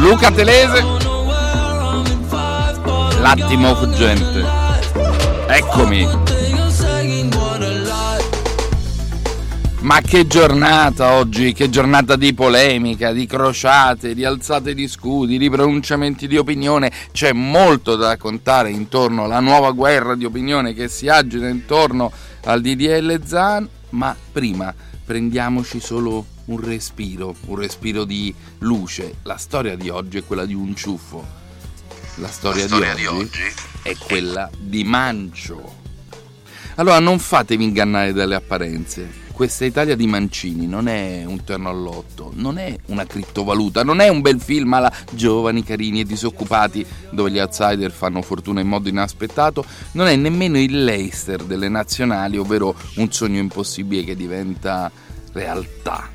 But I'm l'attimo fuggente. Eccomi. Ma che giornata oggi, che giornata di polemica, di crociate, di alzate di scudi, di pronunciamenti di opinione. C'è molto da raccontare intorno alla nuova guerra di opinione che si agita intorno al DDL Zan. Ma prima prendiamoci solo un respiro, un respiro di luce. La storia di oggi è quella di un ciuffo. La storia, di, oggi è quella di Mancio. Allora non fatevi ingannare dalle apparenze. Questa Italia di Mancini non è un terno all'otto, non è una criptovaluta, non è un bel film alla giovani, carini e disoccupati dove gli outsider fanno fortuna in modo inaspettato, non è nemmeno il Leicester delle nazionali, ovvero un sogno impossibile che diventa realtà.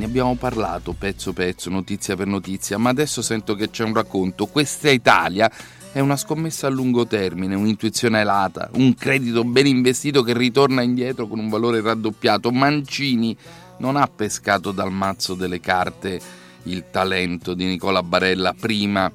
Ne abbiamo parlato pezzo pezzo, notizia per notizia, ma adesso sento che c'è un racconto. Questa Italia è una scommessa a lungo termine, un'intuizione elata, un credito ben investito che ritorna indietro con un valore raddoppiato. Mancini non ha pescato dal mazzo delle carte il talento di Nicola Barella prima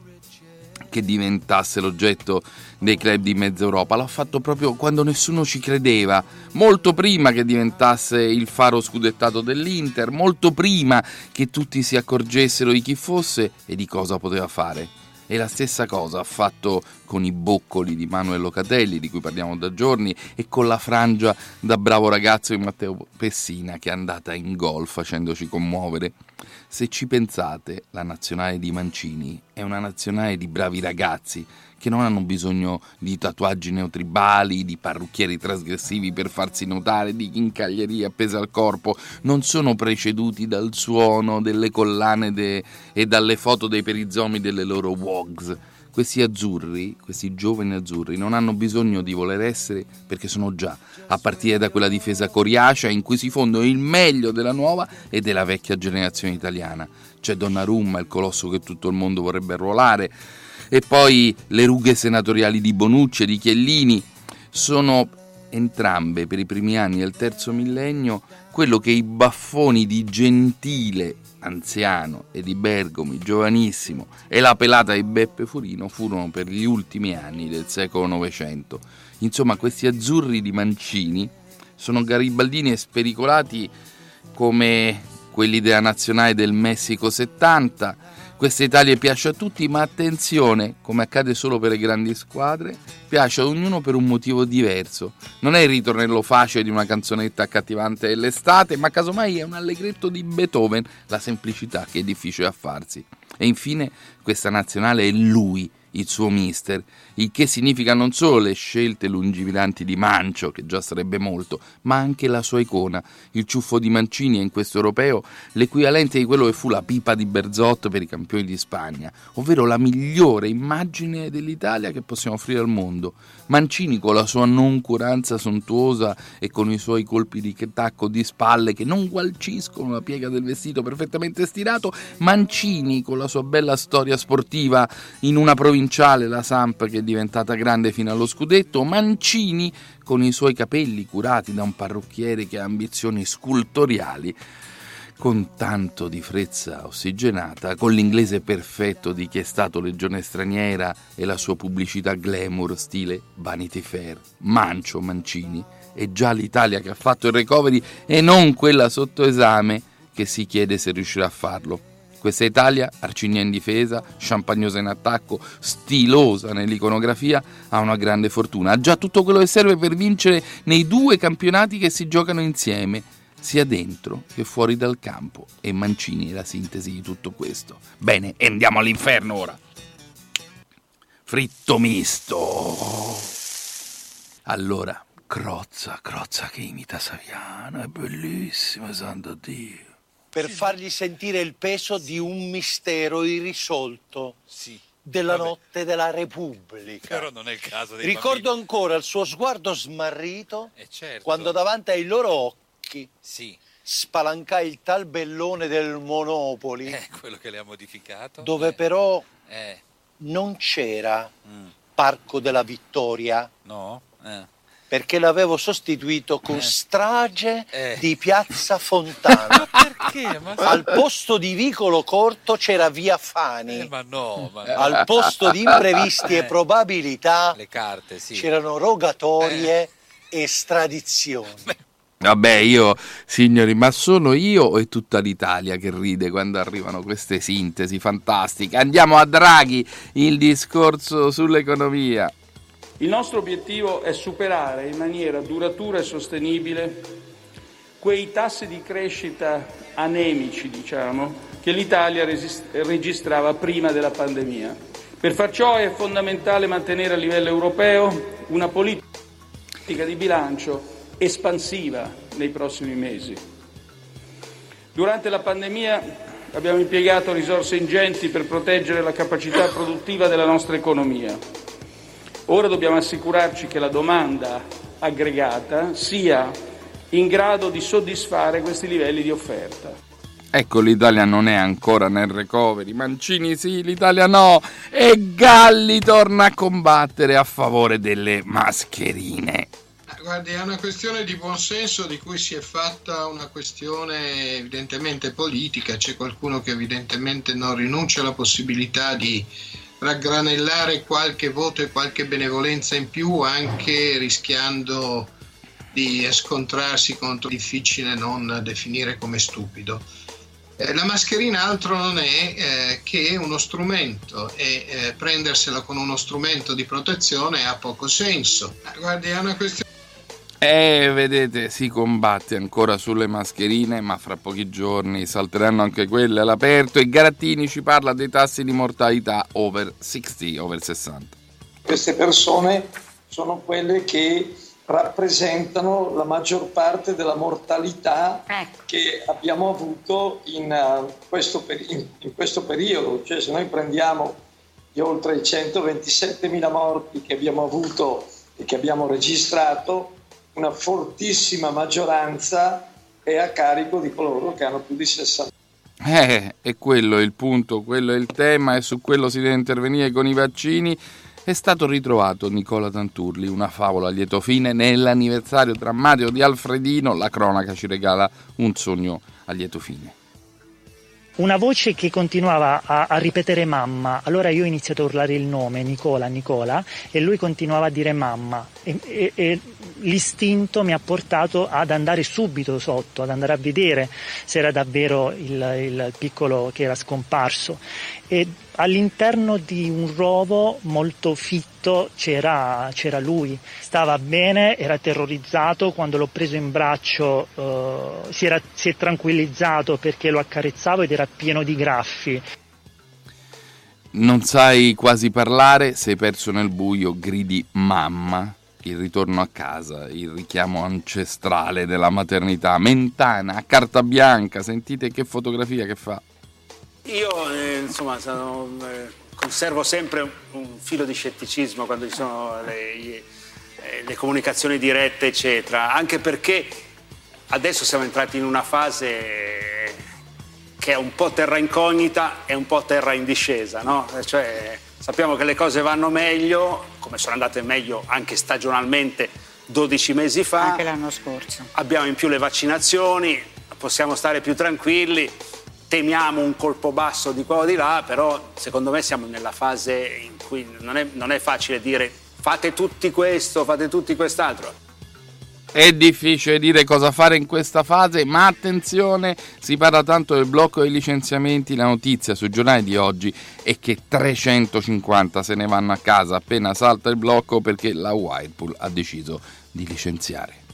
che diventasse l'oggetto dei club di mezza Europa. L'ha fatto proprio quando nessuno ci credeva, molto prima che diventasse il faro scudettato dell'Inter, molto prima che tutti si accorgessero di chi fosse e di cosa poteva fare. E la stessa cosa ha fatto con i boccoli di Manuel Locatelli, di cui parliamo da giorni, e con la frangia da bravo ragazzo di Matteo Pessina che è andata in gol facendoci commuovere. Se ci pensate, la nazionale di Mancini è una nazionale di bravi ragazzi che non hanno bisogno di tatuaggi neotribali, di parrucchieri trasgressivi per farsi notare, di chincaglierie appese al corpo, non sono preceduti dal suono delle collane de- e dalle foto dei perizomi delle loro wogs. Questi azzurri, questi giovani azzurri, non hanno bisogno di voler essere perché sono già, a partire da quella difesa coriacea in cui si fondono il meglio della nuova e della vecchia generazione italiana. C'è Donnarumma, il colosso che tutto il mondo vorrebbe arruolare, e poi le rughe senatoriali di Bonucci e di Chiellini sono entrambe per i primi anni del terzo millennio quello che i baffoni di Gentile, anziano, e di Bergomi, giovanissimo, e la pelata di Beppe Furino furono per gli ultimi anni del secolo Novecento. Insomma, questi azzurri di Mancini sono garibaldini e spericolati come quelli della nazionale del Messico 70. Questa Italia piace a tutti, ma attenzione, come accade solo per le grandi squadre, piace ad ognuno per un motivo diverso. Non è il ritornello facile di una canzonetta accattivante dell'estate, ma casomai è un allegretto di Beethoven, la semplicità che è difficile a farsi. E infine, questa nazionale è lui, il suo mister, il che significa non solo le scelte lungimiranti di Mancio, che già sarebbe molto, ma anche la sua icona, il ciuffo di Mancini è in questo europeo l'equivalente di quello che fu la pipa di Berzotto per i campioni di Spagna, ovvero la migliore immagine dell'Italia che possiamo offrire al mondo. Mancini con la sua noncuranza sontuosa e con i suoi colpi di tacco di spalle che non gualciscono la piega del vestito perfettamente stirato, Mancini con la sua bella storia sportiva in una provinciale, la Samp, che è diventata grande fino allo scudetto, Mancini con i suoi capelli curati da un parrucchiere che ha ambizioni scultoriali. con tanto di frezza ossigenata, con l'inglese perfetto di chi è stato legione straniera e la sua pubblicità glamour stile Vanity Fair, Mancio Mancini, è già l'Italia che ha fatto il recovery e non quella sotto esame che si chiede se riuscirà a farlo. Questa Italia, arcigna in difesa, champagnosa in attacco, stilosa nell'iconografia, ha una grande fortuna. Ha già tutto quello che serve per vincere nei due campionati che si giocano insieme, sia dentro che fuori dal campo. E Mancini è la sintesi di tutto questo. Bene, andiamo all'inferno ora. Fritto misto. Allora, Crozza, Crozza che imita Saviano, è bellissimo, santo Dio. Per fargli sentire il peso di un mistero irrisolto Sì. della Vabbè, notte della Repubblica. Però non è il caso dei Ricordo bambini. ancora il suo sguardo smarrito Eh, certo. quando davanti ai loro occhi Sì, spalancai il tal bellone del Monopoli, è quello che le ha modificato. dove Eh, però Eh, non c'era mm, Parco della Vittoria, no? Eh. perché l'avevo sostituito con Eh. strage Eh. di Piazza Fontana. Perché? Ma, Al posto di Vicolo Corto c'era Via Fani. eh, ma no, ma. Al posto di imprevisti Eh. e probabilità Le carte, sì. c'erano rogatorie e estradizioni. Vabbè, io, signori, ma sono io o è tutta l'Italia che ride quando arrivano queste sintesi fantastiche? Andiamo a Draghi, il discorso sull'economia. Il nostro obiettivo è superare in maniera duratura e sostenibile quei tassi di crescita anemici, diciamo, che l'Italia registrava prima della pandemia. Per far ciò è fondamentale mantenere a livello europeo una politica di bilancio espansiva nei prossimi mesi. Durante la pandemia abbiamo impiegato risorse ingenti per proteggere la capacità produttiva della nostra economia. Ora dobbiamo assicurarci che la domanda aggregata sia in grado di soddisfare questi livelli di offerta. Ecco, l'Italia non è ancora nel recovery. Mancini sì, l'Italia no. E Galli torna a combattere a favore delle mascherine. Guardi, è una questione di buonsenso di cui si è fatta una questione evidentemente politica. C'è qualcuno che evidentemente non rinuncia alla possibilità di raggranellare qualche voto e qualche benevolenza in più, anche rischiando di scontrarsi contro il difficile non definire come stupido. Eh, la mascherina altro non è eh, che uno strumento e eh, prendersela con uno strumento di protezione ha poco senso. Guardi, è una questione E vedete, si combatte ancora sulle mascherine, ma fra pochi giorni salteranno anche quelle all'aperto e Garattini ci parla dei tassi di mortalità over 60, over 60. queste persone sono quelle che rappresentano la maggior parte della mortalità Ecco. che abbiamo avuto in, eh, questo, peri- in- in questo periodo. Cioè, se noi prendiamo gli oltre i 127.000 morti che abbiamo avuto e che abbiamo registrato, una fortissima maggioranza è a carico di coloro che hanno più di 60 Eh, è quello il punto, quello è il tema e su quello si deve intervenire con i vaccini. È stato ritrovato Nicola Tanturli, una favola a lieto fine, nell'anniversario drammatico di Alfredino. La cronaca ci regala un sogno a lieto fine. Una voce che continuava a, a ripetere mamma, allora io ho iniziato a urlare il nome, Nicola, Nicola, e lui continuava a dire mamma. E, e- e l'istinto mi ha portato ad andare subito sotto, ad andare a vedere se era davvero il, il piccolo che era scomparso. E all'interno di un rovo molto fitto c'era, c'era lui, stava bene, era terrorizzato, quando l'ho preso in braccio eh, si, era- si è tranquillizzato perché lo accarezzavo ed era pieno di graffi. Non sai quasi parlare, sei perso nel buio, gridi mamma. Il ritorno a casa, il richiamo ancestrale della maternità. Mentana, carta bianca, sentite che fotografia che fa. Io eh, insomma sono, eh, conservo sempre un, un filo di scetticismo quando ci sono le, gli- eh, le comunicazioni dirette, eccetera, anche perché adesso siamo entrati in una fase che è un po' terra incognita e un po' terra in discesa, no? Cioè, sappiamo che le cose vanno meglio, come sono andate meglio anche stagionalmente 12 mesi fa. Anche l'anno scorso. Abbiamo in più le vaccinazioni, possiamo stare più tranquilli, temiamo un colpo basso di qua o di là, però secondo me siamo nella fase in cui non è, non è facile dire fate tutti questo, fate tutti quest'altro. È difficile dire cosa fare in questa fase, ma attenzione, si parla tanto del blocco dei licenziamenti, la notizia sui giornali di oggi è che 350 se ne vanno a casa appena salta il blocco perché la Whirlpool ha deciso di licenziare.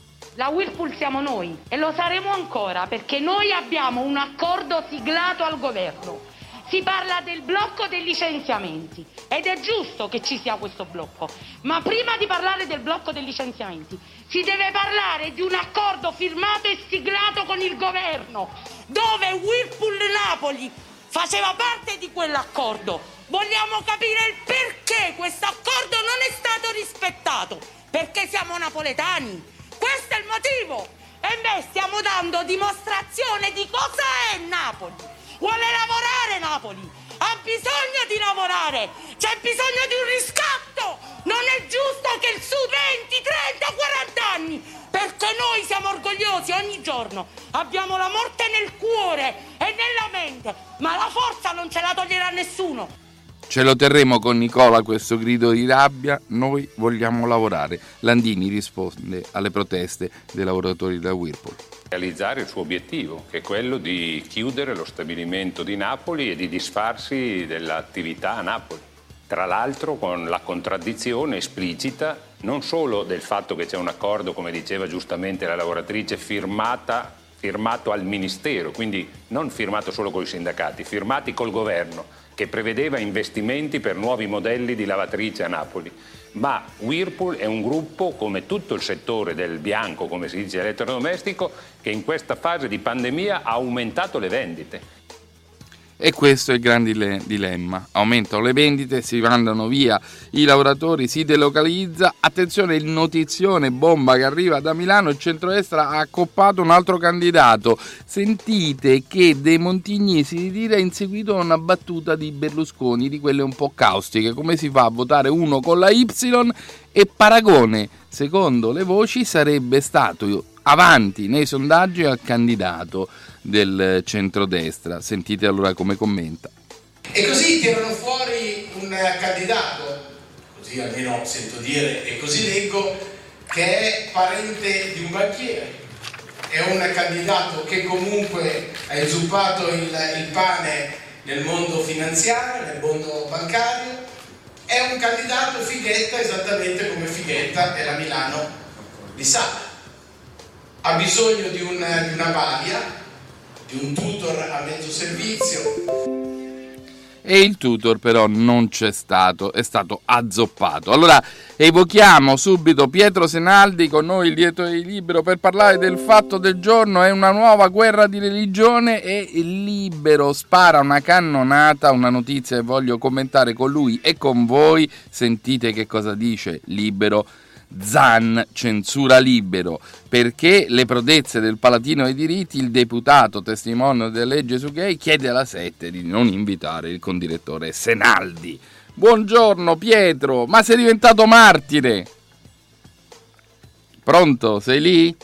La Whirlpool siamo noi e lo saremo ancora perché noi abbiamo un accordo siglato al governo. Si parla del blocco dei licenziamenti ed è giusto che ci sia questo blocco, ma prima di parlare del blocco dei licenziamenti si deve parlare di un accordo firmato e siglato con il governo, dove Whirlpool Napoli faceva parte di quell'accordo. Vogliamo capire il perché questo accordo non è stato rispettato, perché siamo napoletani. Questo è il motivo. E beh, stiamo dando dimostrazione di cosa è Napoli. Vuole lavorare Napoli. Ha bisogno di lavorare. C'è bisogno di un riscatto. Non è giusto che il su 20, 30, 40 anni. Perché noi siamo orgogliosi ogni giorno. Abbiamo la morte nel cuore e nella mente. Ma la forza non ce la toglierà nessuno. Ce lo terremo con Nicola questo grido di rabbia, noi vogliamo lavorare. Landini risponde alle proteste dei lavoratori della Whirlpool. realizzare il suo obiettivo, che è quello di chiudere lo stabilimento di Napoli e di disfarsi dell'attività a Napoli. Tra l'altro con la contraddizione esplicita non solo del fatto che c'è un accordo, come diceva giustamente la lavoratrice, firmata, firmato al Ministero, quindi non firmato solo con i sindacati, firmati col governo, che prevedeva investimenti per nuovi modelli di lavatrice a Napoli. Ma Whirlpool è un gruppo, come tutto il settore del bianco, come si dice elettrodomestico, che in questa fase di pandemia ha aumentato le vendite. E questo è il grande dile- dilemma. Aumentano le vendite, si mandano via i lavoratori, si delocalizza. Attenzione, il notizione bomba che arriva da Milano, il centrodestra ha accoppato un altro candidato. Sentite che De Montignesi di dire ha inseguito una battuta di Berlusconi, di quelle un po' caustiche. Come si fa a votare uno con la Y? E Paragone, secondo le voci, sarebbe stato avanti nei sondaggi al candidato del centrodestra. Sentite allora come commenta. E così tirano fuori un candidato, così almeno sento dire e così leggo, che è parente di un banchiere. È un candidato che comunque ha inzuppato il, il pane nel mondo finanziario, nel mondo bancario. È un candidato fighetta esattamente come fighetta la Milano di Sala. Ha bisogno di, un- di una balia, di un tutor a mezzo servizio, E il tutor però non c'è stato, è stato azzoppato. Allora evochiamo subito Pietro Senaldi con noi, direttore di Libero, per parlare del fatto del giorno. È una nuova guerra di religione e il Libero spara una cannonata, una notizia che voglio commentare con lui e con voi. Sentite che cosa dice Libero. Zan censura libero perché le prodezze del Palatino ai diritti il deputato testimone della legge su gay chiede alla Sette di non invitare il condirettore Senaldi. Buongiorno Pietro, ma sei diventato martire. Pronto, sei lì?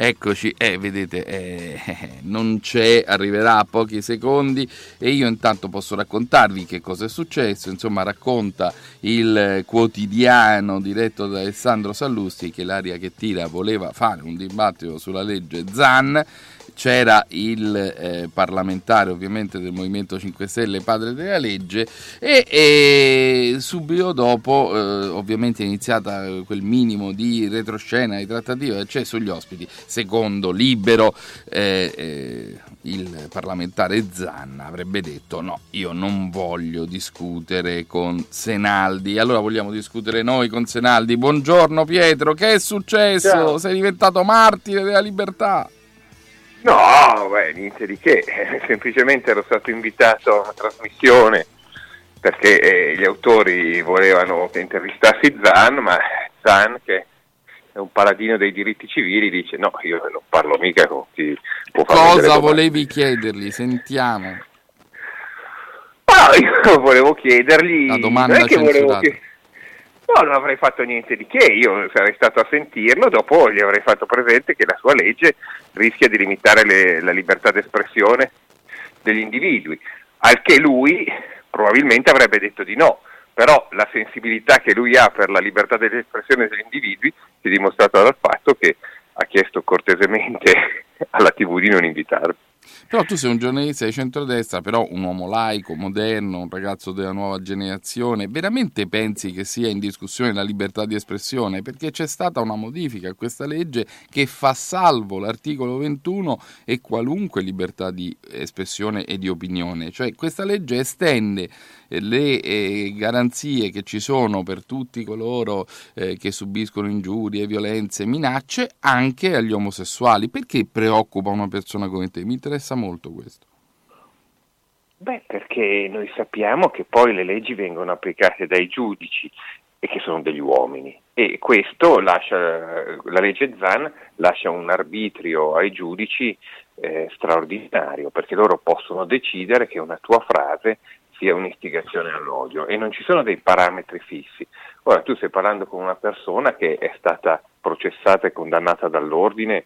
Eccoci, eh, vedete, eh, non c'è, arriverà a pochi secondi e io intanto posso raccontarvi che cosa è successo, insomma racconta il quotidiano diretto da Alessandro Sallusti che l'aria che tira voleva fare un dibattito sulla legge Zan, c'era il eh, parlamentare ovviamente del Movimento 5 Stelle, padre della legge, e, e subito dopo eh, ovviamente è iniziata quel minimo di retroscena, di trattativa che c'è sugli ospiti. Secondo Libero, eh, eh, il parlamentare Zanna avrebbe detto no, io non voglio discutere con Senaldi. Allora vogliamo discutere noi con Senaldi. Buongiorno Pietro, che è successo? Ciao. Sei diventato martire della libertà. No, beh, niente di che, semplicemente ero stato invitato a una trasmissione perché eh, gli autori volevano che intervistassi Zan, ma Zan, che è un paladino dei diritti civili, dice no, io non parlo mica con chi può delle Cosa domande." volevi chiedergli? Sentiamo. Ah, io volevo chiedergli... La domanda non è che volevo censurata. chied- No, non avrei fatto niente di che, io sarei stato a sentirlo, dopo gli avrei fatto presente che la sua legge rischia di limitare le- la libertà d'espressione degli individui, al che lui probabilmente avrebbe detto di no, però la sensibilità che lui ha per la libertà dell'espressione degli individui si è dimostrata dal fatto che ha chiesto cortesemente alla TV di non invitarlo. Però tu sei un giornalista di centrodestra, però un uomo laico, moderno, un ragazzo della nuova generazione. Veramente pensi che sia in discussione la libertà di espressione? Perché c'è stata una modifica a questa legge che fa salvo l'articolo 21 e qualunque libertà di espressione e di opinione. Cioè questa legge estende eh, le eh, garanzie che ci sono per tutti coloro eh, che subiscono ingiurie, violenze, minacce anche agli omosessuali. Perché preoccupa una persona come te? Mi interessa molto questo. Beh, perché noi sappiamo che poi le leggi vengono applicate dai giudici e che sono degli uomini e questo lascia, la legge Zan lascia un arbitrio ai giudici eh, straordinario perché loro possono decidere che una tua frase sia un'istigazione all'odio e non ci sono dei parametri fissi. Ora tu stai parlando con una persona che è stata processata e condannata dall'ordine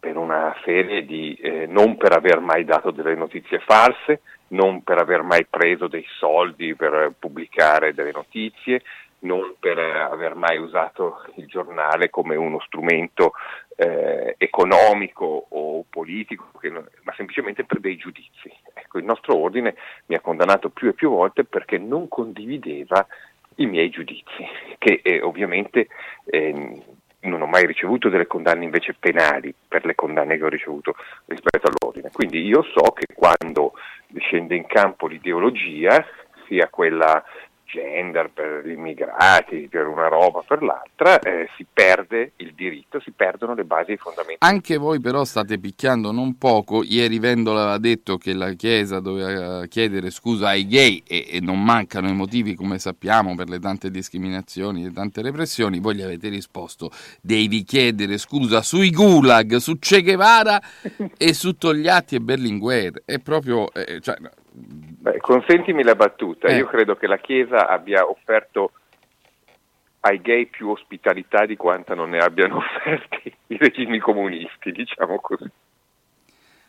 per una serie di, eh, non per aver mai dato delle notizie false, non per aver mai preso dei soldi per eh, pubblicare delle notizie, non per eh, aver mai usato il giornale come uno strumento eh, economico o politico, che ma semplicemente per dei giudizi. Ecco, il nostro ordine mi ha condannato più e più volte perché non condivideva i miei giudizi, che eh, ovviamente ehm, non ho mai ricevuto delle condanne invece penali per le condanne che ho ricevuto rispetto all'ordine. Quindi io so che quando scende in campo l'ideologia, sia quella gender per gli immigrati, per una roba o per l'altra, eh, si perde il diritto, si perdono le basi e i fondamenti. Anche voi però state picchiando non poco, ieri Vendola aveva detto che la Chiesa doveva chiedere scusa ai gay e, e non mancano i motivi come sappiamo per le tante discriminazioni, le tante repressioni, voi gli avete risposto devi chiedere scusa sui gulag, su Che Guevara e su Togliatti e Berlinguer, è proprio... eh, cioè, Beh, consentimi la battuta, Eh. io credo che la Chiesa abbia offerto ai gay più ospitalità di quanta non ne abbiano offerti i regimi comunisti, diciamo così.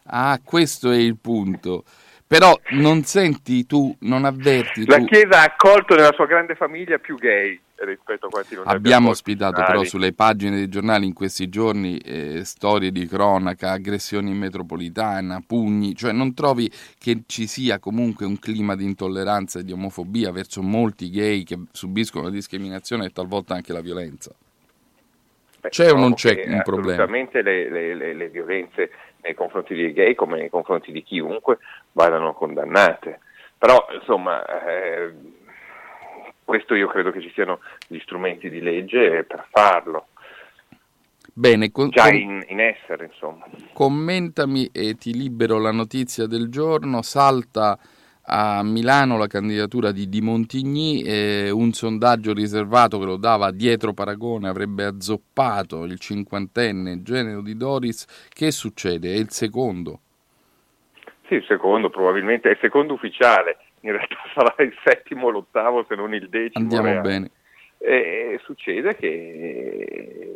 ah questo è il punto, però non senti tu, non avverti La tu... Chiesa ha accolto nella sua grande famiglia più gay rispetto a quanti non Abbiamo ospitato giornali. però sulle pagine dei giornali in questi giorni eh, storie di cronaca, aggressioni in metropolitana, pugni, cioè non trovi che ci sia comunque un clima di intolleranza e di omofobia verso molti gay che subiscono la discriminazione e talvolta anche la violenza? Beh, C'è o non trovo c'è un problema? Assolutamente le, le- le- le violenze nei confronti dei gay come nei confronti di chiunque vadano condannate. Però insomma eh, questo io credo che ci siano gli strumenti di legge per farlo, Bene, con- già in, in essere insomma. commentami e ti libero la notizia del giorno. Salta a Milano la candidatura di Di Montigny, eh, un sondaggio riservato che lo dava dietro Paragone avrebbe azzoppato il cinquantenne genero di Doris. Che succede? È il secondo. Sì, il secondo probabilmente è il secondo ufficiale, in realtà sarà il settimo, l'ottavo se non il decimo. Andiamo reale. bene. E succede che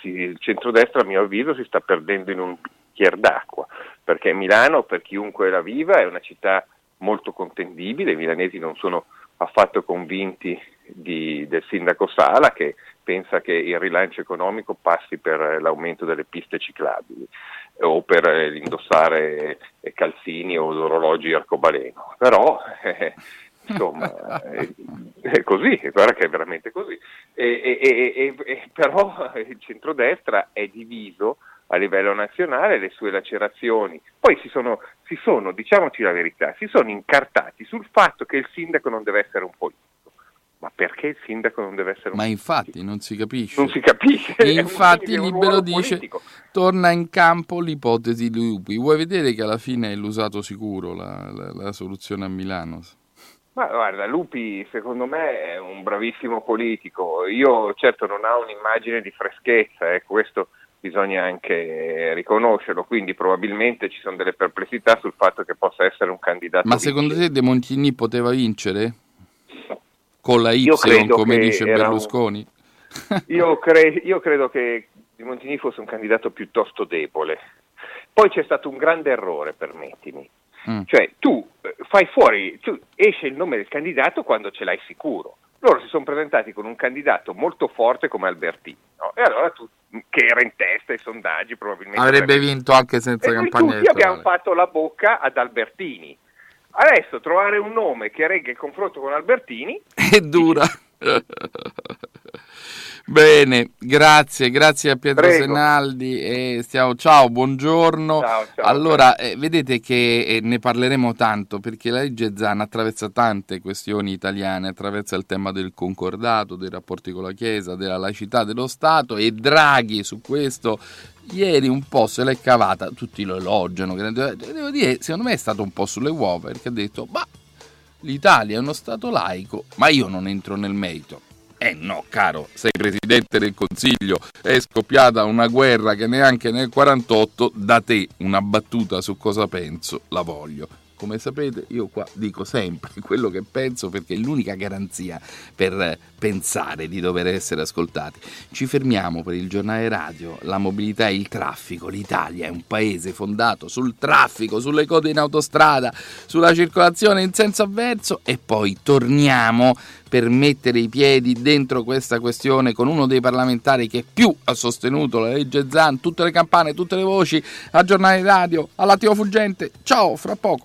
sì, il centrodestra, a mio avviso, si sta perdendo in un bicchiere d'acqua, perché Milano, per chiunque la viva, è una città molto contendibile, i milanesi non sono affatto convinti di- del sindaco Sala che pensa che il rilancio economico passi per l'aumento delle piste ciclabili o per eh, l'indossare eh, calzini o orologi arcobaleno. Però eh, insomma eh, è così, guarda che è veramente così. E- e- e- però il centrodestra è diviso a livello nazionale, le sue lacerazioni. Poi si sono, si sono, diciamoci la verità, si sono incartati sul fatto che il sindaco non deve essere un politico. Ma perché il sindaco non deve essere un Ma infatti non si capisce. Non si capisce. un- Infatti Libero dice politico. torna in campo l'ipotesi di Lupi. Vuoi vedere che alla fine è l'usato sicuro la, la- la soluzione a Milano? Ma guarda, Lupi secondo me è un bravissimo politico. Io certo non ha un'immagine di freschezza, eh, questo bisogna anche riconoscerlo, quindi probabilmente ci sono delle perplessità sul fatto che possa essere un candidato Ma secondo te De Montigny poteva vincere? Con la Y, come dice era un- Berlusconi. Io, cre- io credo che Di Montigny fosse un candidato piuttosto debole. Poi c'è stato un grande errore, permettimi. Mm. Cioè, tu eh, fai fuori, tu, esce il nome del candidato quando ce l'hai sicuro. Loro si sono presentati con un candidato molto forte come Albertini, no? E allora tu, che era in testa ai sondaggi, probabilmente Avrebbe vinto anche senza e noi campagna tutti abbiamo fatto la bocca ad Albertini. Adesso trovare un nome che regga il confronto con Albertini È dura. Bene, grazie, grazie a Pietro Prego. Senaldi e stiamo, ciao, buongiorno. Ciao, ciao. allora, eh, vedete che eh, ne parleremo tanto perché la legge Zan attraversa tante questioni italiane, attraversa il tema del concordato, dei rapporti con la Chiesa, della laicità dello Stato e Draghi su questo ieri un po' se l'è cavata, tutti lo elogiano, devo dire, secondo me è stato un po' sulle uova perché ha detto, ma l'Italia è uno Stato laico, ma io non entro nel merito. Eh no, caro, sei presidente del Consiglio, è scoppiata una guerra che neanche nel 48 da te una battuta su cosa penso la voglio. Come sapete, io qua dico sempre quello che penso perché è l'unica garanzia per eh, pensare di dover essere ascoltati. Ci fermiamo per il giornale radio. La mobilità e il traffico. L'Italia è un paese fondato sul traffico, sulle code in autostrada, sulla circolazione in senso avverso e poi torniamo per mettere i piedi dentro questa questione con uno dei parlamentari che più ha sostenuto la legge Zan, tutte le campane, tutte le voci, a giornale radio, all'attimo fuggente. Ciao, fra poco.